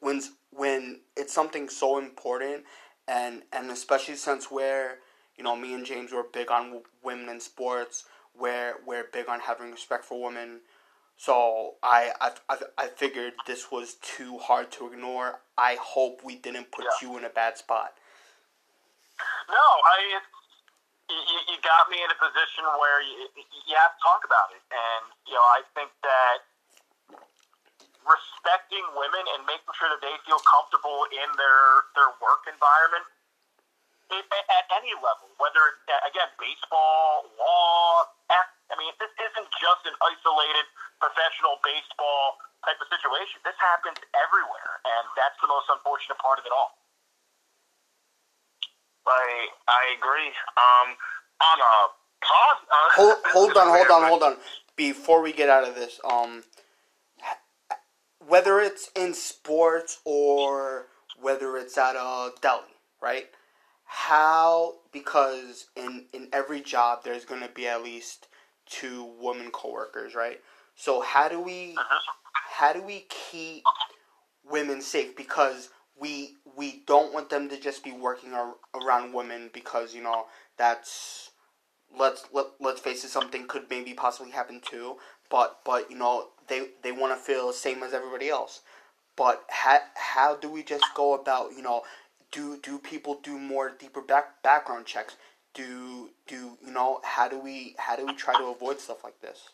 when when it's something so important, and and especially since we're you know me and James were big on women in sports we're we're big on having respect for women. So I I, I, I figured this was too hard to ignore. I hope we didn't put yeah. you in a bad spot. No, I you, you got me in a position where you, you have to talk about it, and you know I think that respecting women and making sure that they feel comfortable in their their work environment at any level, whether it's, again baseball, law, I mean, this isn't just an isolated professional baseball type of situation. This happens everywhere, and that's the most unfortunate part of it all. I I agree. Um, on a Pause. Uh, hold, hold on, hold on, hold on. Before we get out of this, um, whether it's in sports or whether it's at a deli, right? How because in in every job there's going to be at least two women coworkers, right? So how do we uh-huh. how do we keep women safe because we we don't want them to just be working ar- around women because you know that's let's let, let's face it something could maybe possibly happen too but but you know they they want to feel the same as everybody else but how how do we just go about you know do do people do more deeper back background checks? Do do you know how do we how do we try to avoid stuff like this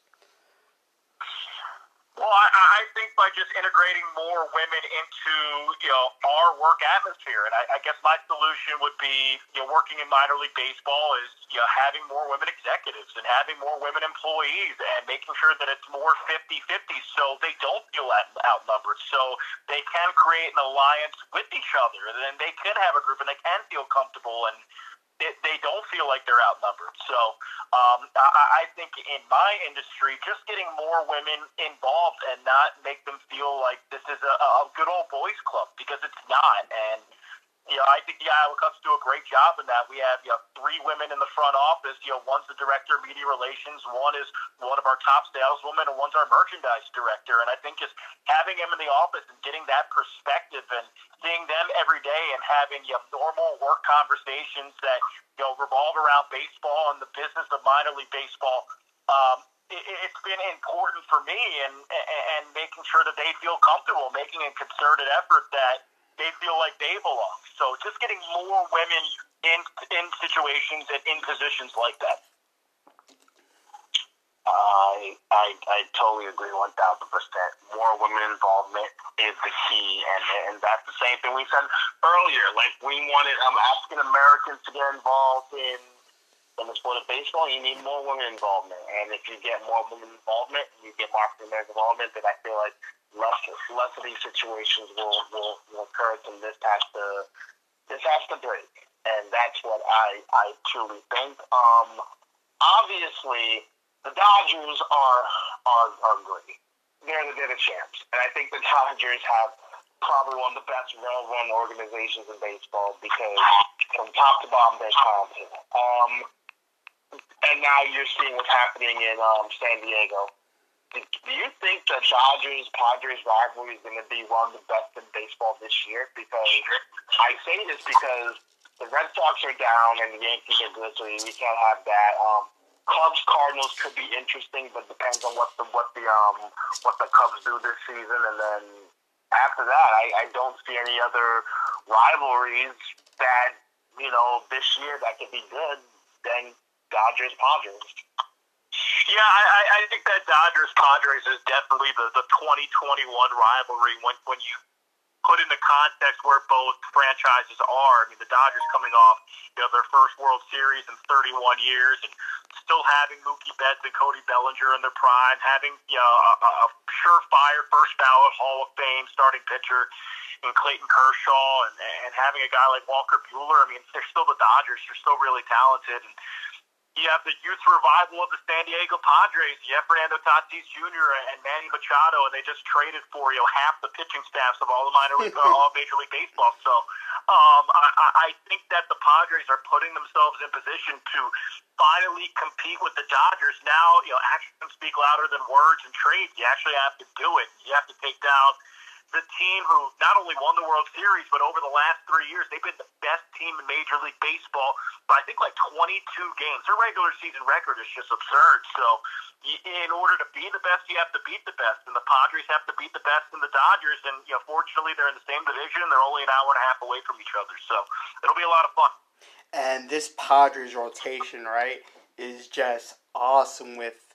well, I, I think by just integrating more women into you know our work atmosphere, and I, I guess my solution would be you know working in minor league baseball is you know having more women executives and having more women employees and making sure that it's more 50-50 so they don't feel out, outnumbered, so they can create an alliance with each other, and then they can have a group and they can feel comfortable and it, they don't feel like they're outnumbered. So um, I, I think in my industry, just getting more women involved and not make them feel like this is a, a good old boys club because it's not. And you know, I think the Iowa Cubs do a great job in that. We have you know three women in the front office. You know, one's the director of media relations, one is one of our top saleswomen, and one's our merchandise director. And I think just having them in the office and getting that perspective and seeing them every day and having you know normal work conversations that you know revolve around baseball and the business of minor league baseball. Um, it's been important for me and and making sure that they feel comfortable, making a concerted effort that they feel like they belong. So just getting more women in in situations and in positions like that. I I I totally agree one thousand percent. More women involvement is the key, and and that's the same thing we said earlier. Like we wanted um, African Americans to get involved in in the sport of baseball. You need more women involvement, and if you get more women involvement, you get more African American involvement. Then I feel like less less of these situations will will, will occur, and this has to this has to break, and that's what I I truly think. Um, obviously, the Dodgers are are are great. They're the, they're the champs, and I think the Dodgers have probably one of the best well-run organizations in baseball because from top to bottom they're talented. Um, and now you're seeing what's happening in um, San Diego do you think the Dodgers Padres rivalry is going to be one of the best in baseball this year? Because I say this because the Red Sox are down and the Yankees are good, so we can't have that. Um, Cubs Cardinals could be interesting, but depends on what the what the um what the Cubs do this season, and then after that, I, I don't see any other rivalries that you know this year that could be good than Dodgers Padres. Yeah, I, I think that Dodgers Padres is definitely the, the 2021 rivalry when when you put into context where both franchises are. I mean, the Dodgers coming off you know their first World Series in 31 years and still having Mookie Betts and Cody Bellinger in their prime, having you know a, a surefire first ballot Hall of Fame starting pitcher in Clayton Kershaw and, and having a guy like Walker Buehler. I mean, they're still the Dodgers. They're still really talented and you have the youth revival of the San Diego Padres. You have Fernando Tatis Jr. and Manny Machado, and they just traded for you know half the pitching staffs of all the minor league, uh, all Major League Baseball. So um, I, I think that the Padres are putting themselves in position to finally compete with the Dodgers. Now, you know, actions speak louder than words and trades. You actually have to do it. You have to take down the team who not only won the World Series, but over the last three years, they've been the best team in Major League Baseball by I think like 22 games. Their regular season record is just absurd. So, in order to be the best, you have to beat the best, and the Padres have to beat the best in the Dodgers. And you know, fortunately, they're in the same division. They're only an hour and a half away from each other, so it'll be a lot of fun. And this Padres rotation, right, is just awesome with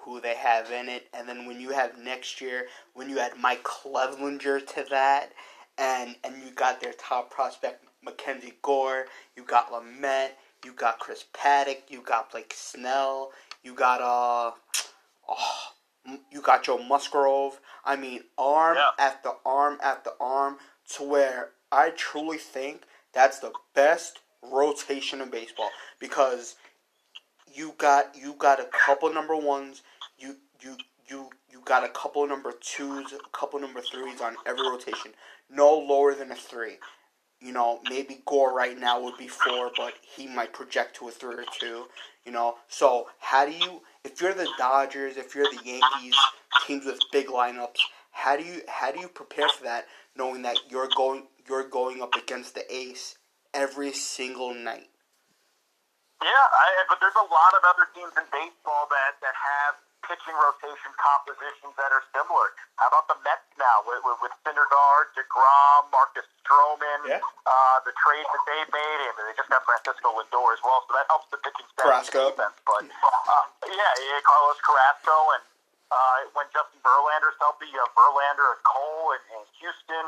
who they have in it, and then when you have next year, when you add Mike Clevinger to that, and and you got their top prospect Mackenzie Gore, you got Lamet, you got Chris Paddack, you got Blake Snell, you got uh, oh, you got Joe Musgrove. I mean, arm yeah. after arm after arm, to where I truly think that's the best rotation in baseball because you got you got a couple number ones. You you you you got a couple number twos, a couple number threes on every rotation. No lower than a three. You know, maybe Gore right now would be four, but he might project to a three or two. You know, so how do you? If you're the Dodgers, if you're the Yankees, teams with big lineups, how do you how do you prepare for that, knowing that you're going you're going up against the ace every single night? Yeah, I, but there's a lot of other teams in baseball that, that have pitching rotation compositions that are similar. How about the Mets now with, with, with Syndergaard, DeGrom, Marcus Stroman, yeah. uh, the trades that they made, and they just got Francisco Lindor as well, so that helps the pitching staff Carrasco. defense. But uh, yeah, yeah, Carlos Carrasco, and uh, when Justin Verlander's healthy, you have Verlander and Cole and, and Houston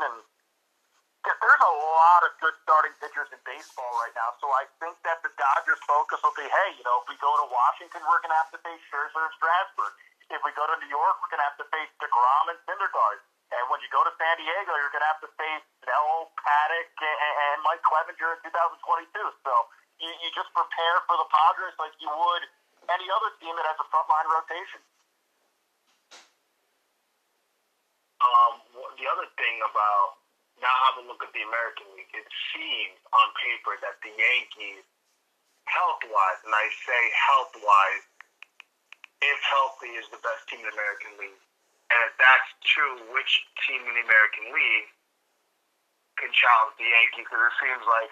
there's a lot of good starting pitchers in baseball right now. So I think that the Dodgers' focus will be, hey, you know, if we go to Washington, we're going to have to face Scherzer and Strasburg. If we go to New York, we're going to have to face DeGrom and Syndergaard. And when you go to San Diego, you're going to have to face Snell, Paddack, and, Mike Clevinger in 2022. So you, you just prepare for the Padres like you would any other team that has a frontline rotation. Um, the other thing about now have a look at the American League. It seems on paper that the Yankees, health wise, and I say health wise, if healthy, is the best team in the American League. And if that's true, which team in the American League can challenge the Yankees? Because it seems like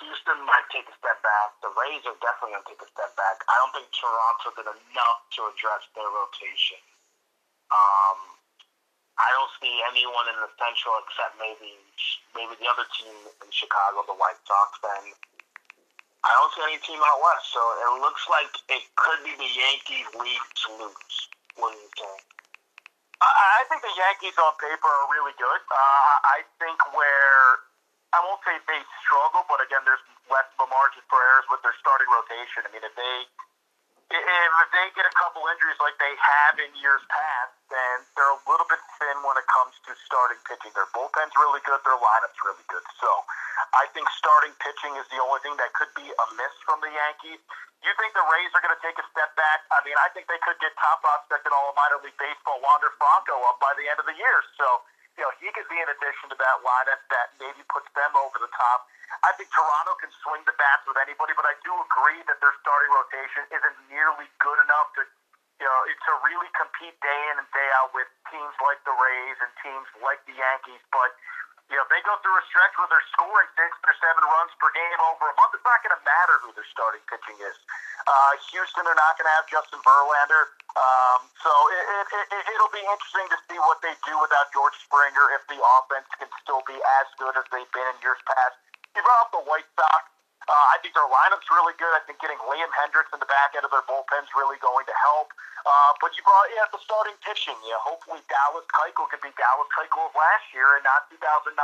Houston might take a step back. The Rays are definitely going to take a step back. I don't think Toronto did enough to address their rotation. Um, I don't see anyone in the Central except maybe maybe the other team in Chicago, the White Sox. And I don't see any team out west. So it looks like it could be the Yankees' league to lose. What do you think? I think the Yankees on paper are really good. Uh, I think where I won't say they struggle, but again, there's less of a margin for errors with their starting rotation. I mean, if they if they get a couple injuries like they have in years past, then they're a little bit thin when it comes to starting pitching. Their bullpen's really good, their lineup's really good. So I think starting pitching is the only thing that could be a miss from the Yankees. You think the Rays are going to take a step back? I mean, I think they could get top prospect in all of minor league baseball, Wander Franco, up by the end of the year. So, you know, he could be an addition to that lineup that maybe puts them over the top. I think Toronto can swing the bats with anybody, but I do agree that their starting rotation isn't nearly good enough to, you know, to really compete day in and day out with teams like the Rays and teams like the Yankees. But you know, they go through a stretch where they're scoring six or seven runs per game over a month, it's not going to matter who their starting pitching is. Uh, Houston are not going to have Justin Verlander. Um, so it, it, it, it'll be interesting to see what they do without George Springer if the offense can still be as good as they've been in years past. You brought up the White Sox. Uh, I think their lineup's really good. I think getting Liam Hendriks in the back end of their bullpen's really going to help. Uh, but you brought yeah, the starting pitching. Yeah, hopefully Dallas Keuchel can be Dallas Keuchel of last year and not 2019.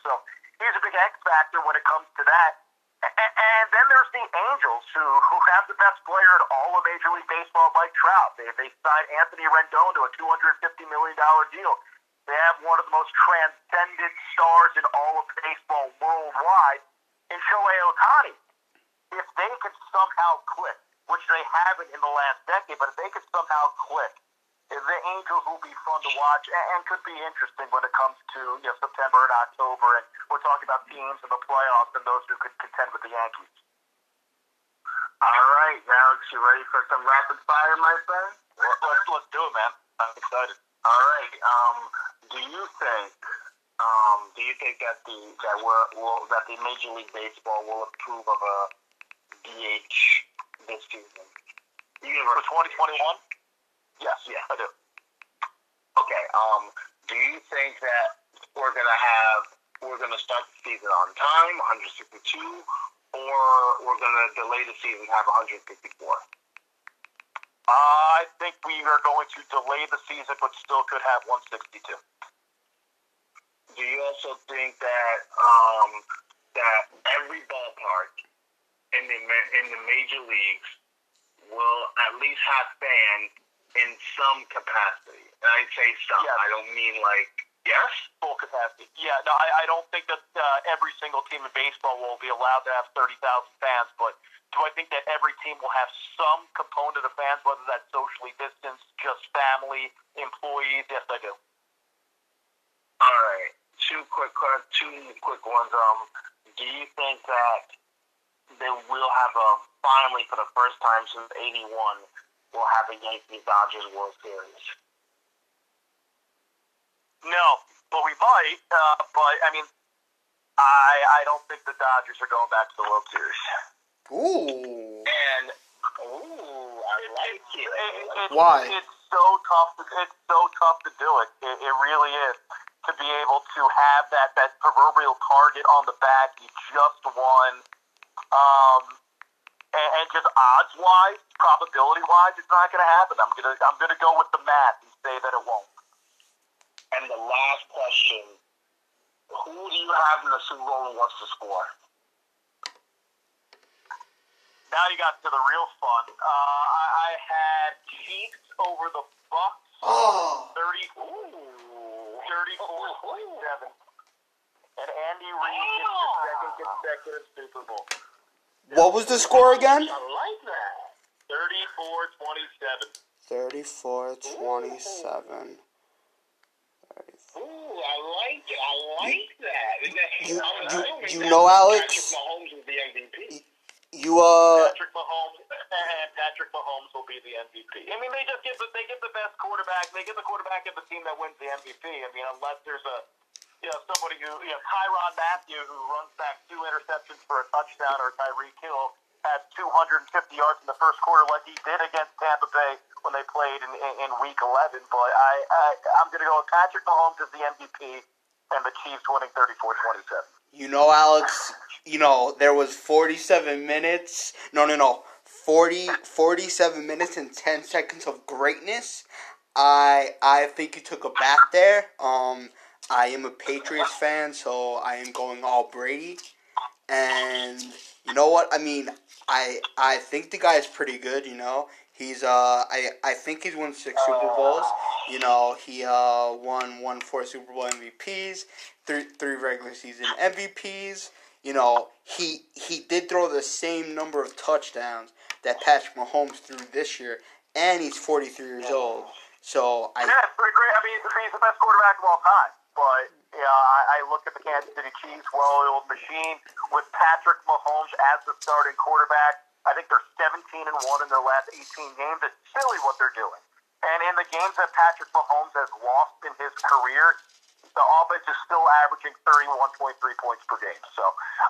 So he's a big X factor when it comes to that. And, and then there's the Angels, who who have the best player in all of Major League Baseball, Mike Trout. They they signed Anthony Rendon to a 250 million dollar deal. They have one of the most transcendent stars in all of baseball worldwide in Shohei Ohtani. If they could somehow click, which they haven't in the last decade, but if they could somehow click, the Angels will be fun to watch and could be interesting when it comes to you know, September and October. And we're talking about teams in the playoffs and those who could contend with the Yankees. All right, now you ready for some rapid fire, my friend? Let's let's do it, man. I'm excited. All right. Um, do you think um, do you think that the that we're, will that the Major League Baseball will approve of a DH this season? For 2021? Yes, yeah, I do. Okay. Um, do you think that we're gonna have we're gonna start the season on time, 162, or we're gonna delay the season, have 154? I think we are going to delay the season, but still could have 162. Also think that um, that every ballpark in the in the major leagues will at least have fans in some capacity? And I say some. Yes. I don't mean like Yes. Full capacity. Yeah, no, I, I don't think that uh, every single team in baseball will be allowed to have 30,000 fans, but do I think that every team will have some component of fans, whether that's socially distanced, just family, employees? Yes, I do. All right. Two quick, two quick ones. Um, do you think that they will have a finally for the first time since '81 will have a Yankees Dodgers World Series? No, but we might. Uh, but I mean, I I don't think the Dodgers are going back to the World Series. Ooh. And ooh, I like it. it, it Why? It's so tough. To, it's so tough to do it. It, it really is to be able to have that that proverbial target on the back. You just won. Um, and, and just odds wise, probability wise, it's not going to happen. I'm gonna I'm gonna go with the math and say that it won't. And the last question: Who do you have in the Super Bowl and what's the score? Now you got to the real fun. Uh, I, I had Chiefs over the Bucs, Oh. 30, ooh, 34 27. And Andy Reid gets his second consecutive Super Bowl. What was the score again? I like that. 34 27. 34 27. Ooh, I like it. I like that. You- I'm you- you know, Alex? Patrick Mahomes is the MVP. You, uh. Patrick Mahomes and Patrick Mahomes will be the MVP. I mean, they just give the, they give the best quarterback. They give the quarterback of the team that wins the MVP. I mean, unless there's a you know somebody who you know Tyrann Mathieu who runs back two interceptions for a touchdown, or Tyreek Hill has 250 yards in the first quarter, like he did against Tampa Bay when they played in, in, in Week 11. But I, I I'm going to go with Patrick Mahomes as the MVP and the Chiefs winning 34-27. You know, Alex, you know, there was 47 minutes. No, no, no. 40, 47 minutes and 10 seconds of greatness. I I think you took a bath there. Um, I am a Patriots fan, so I am going all Brady. And you know what? I mean, I I think the guy is pretty good. You know, he's uh I I think he's won six Super Bowls. You know, he uh won won four Super Bowl MVPs, three three regular season MVPs. You know, he he did throw the same number of touchdowns that Patrick Mahomes threw this year, and he's 43 years old. So I Yeah, it's pretty great. I mean, he's the best quarterback of all time. But yeah, I, I look at the Kansas City Chiefs, well-oiled machine with Patrick Mahomes as the starting quarterback. I think they're 17 and one in their last 18 games. It's silly what they're doing. And in the games that Patrick Mahomes has lost in his career, the offense is still averaging 31.3 points per game. So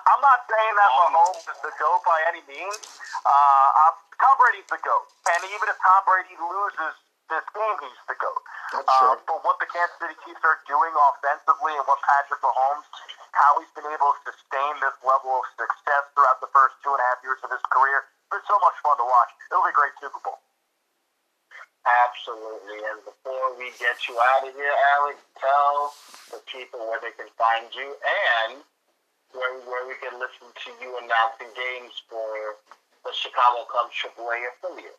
I'm not saying that Mahomes is the GOAT by any means. Uh, Tom Brady's the GOAT. And even if Tom Brady loses this game, he's the GOAT. That's Uh, but what the Kansas City Chiefs are doing offensively and what Patrick Mahomes, how he's been able to sustain this level of success throughout the first two and a half years of his career, it's been so much fun to watch. It'll be a great Super Bowl. Absolutely. And before we get you out of here, Alex, tell the people where they can find you and where, where we can listen to you announcing games for the Chicago Cubs AAA affiliate.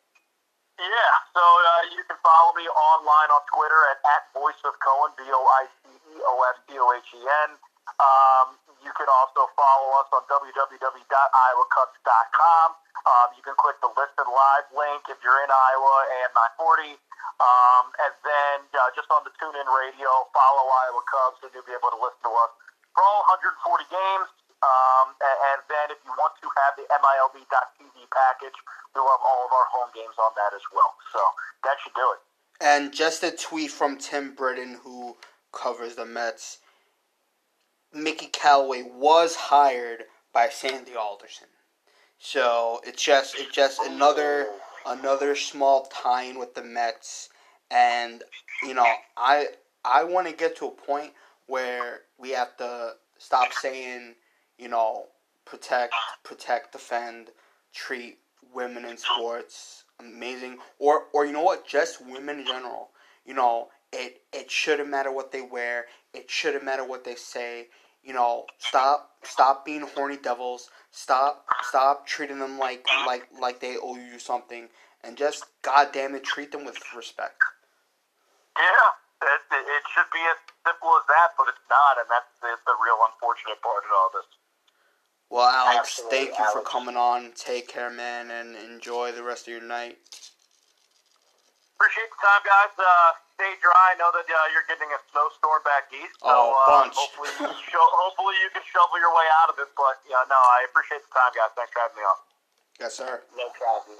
Yeah, so uh, you can follow me online on Twitter at, at Voice of Cohen, V O I C E O S C O H E N. Um, you can also follow us on www.iowacubs.com. Um, you can click the Listen Live link if you're in Iowa and 940. Um, and then uh, just on the TuneIn Radio, follow Iowa Cubs, and you'll be able to listen to us for all 140 games. Um, and, and then if you want to have the MILB.TV package, we'll have all of our home games on that as well. So that should do it. And just a tweet from Tim Britton, who covers the Mets. Mickey Callaway was hired by Sandy Alderson, so it's just it's just another another small tie-in with the Mets. And you know, I I want to get to a point where we have to stop saying, you know, protect, protect, defend, treat women in sports amazing, or or you know what, just women in general. You know, it it shouldn't matter what they wear. It shouldn't matter what they say. You know, stop stop being horny devils. Stop stop treating them like like like they owe you something, and just goddamn it, treat them with respect. Yeah, It, it, should be as simple as that, but it's not, and that's the, the real unfortunate part of all this. Well, Alex, Absolutely, thank you for coming on. Take care, man, and enjoy the rest of your night. Appreciate the time, guys. Uh, stay dry. I know that uh, you're getting a snowstorm back east, so Oh, uh, hopefully, you sho- hopefully you can shovel your way out of it. But yeah, no, I appreciate the time, guys. Thanks for having me on. Yes, sir. No problem.